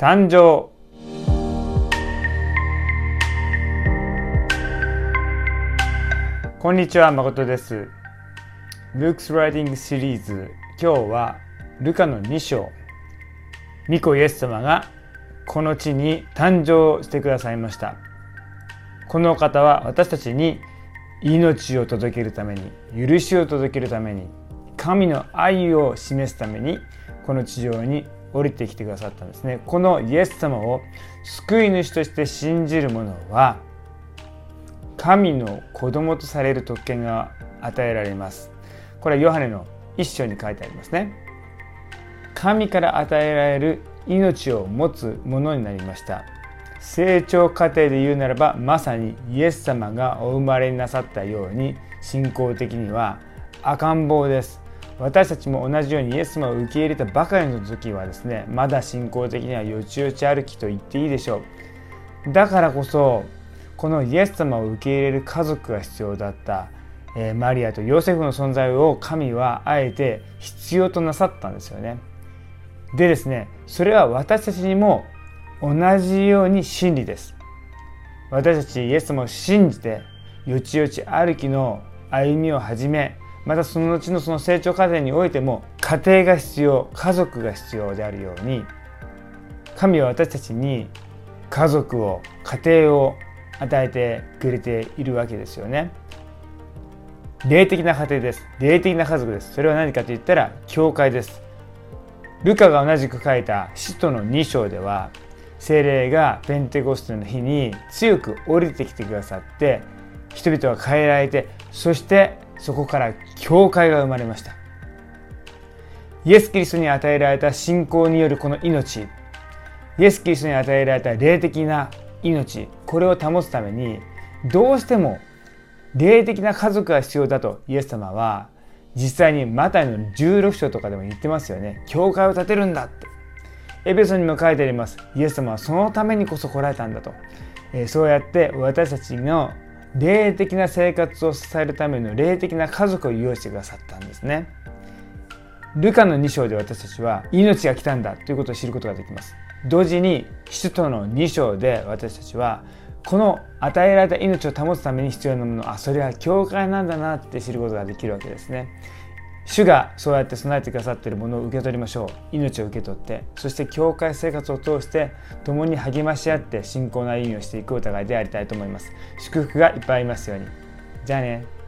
誕生。こんにちは誠です。ルークス・ライティングシリーズ今日はルカの2章。巫女イエス様がこの地に誕生してくださいました。この方は私たちに命を届けるために許しを届けるために神の愛を示すためにこの地上に降りてきてくださったんですね。このイエス様を救い主として信じる者は神の子供とされる特権が与えられます。これはヨハネの一章に書いてありますね。神から与えられる命を持つものになりました。成長過程で言うならばまさにイエス様がお生まれになさったように信仰的には赤ん坊です。私たちも同じようにイエス様を受け入れたばかりの時はですねまだ信仰的にはよちよち歩きと言っていいでしょう。だからこそこのイエス様を受け入れる家族が必要だった、えー、マリアとヨセフの存在を神はあえて必要となさったんですよね。でですねそれは私たちにも同じように真理です。私たちイエス様を信じてよちよち歩きの歩みを始めまたその後のその成長過程においても家庭が必要家族が必要であるように神は私たちに家族を家庭を与えてくれているわけですよね。霊的な家庭です。霊的な家族です。それは何かと言ったら教会です。ルカが同じく書いた使徒の2章では精霊がペンテコステの日に強く降りてきてくださって人々が変えられてそしてそこから教会が生まれました。イエス・キリストに与えられた信仰によるこの命。イエス・キリストに与えられた霊的な命。これを保つためにどうしても霊的な家族が必要だとイエス様は実際にマタイの16章とかでも言ってますよね。教会を建てるんだって。エペソにも書いてあります。イエス様はそのためにこそ来られたんだと、えそうやって私たちの霊的な生活を支えるための霊的な家族を用意してくださったんですね。ルカの2章で私たちは命が来たんだということを知ることができます。同時に使徒の2章で私たちはこの与えられた命を保つために必要なものあそれは教会なんだなって知ることができるわけですね。主がそうやって備えてくださっているものを受け取りましょう。命を受け取ってそして教会生活を通して共に励まし合って信仰の歩みをしていくお互いでありたいと思います。祝福がいっぱいありますように。じゃあね。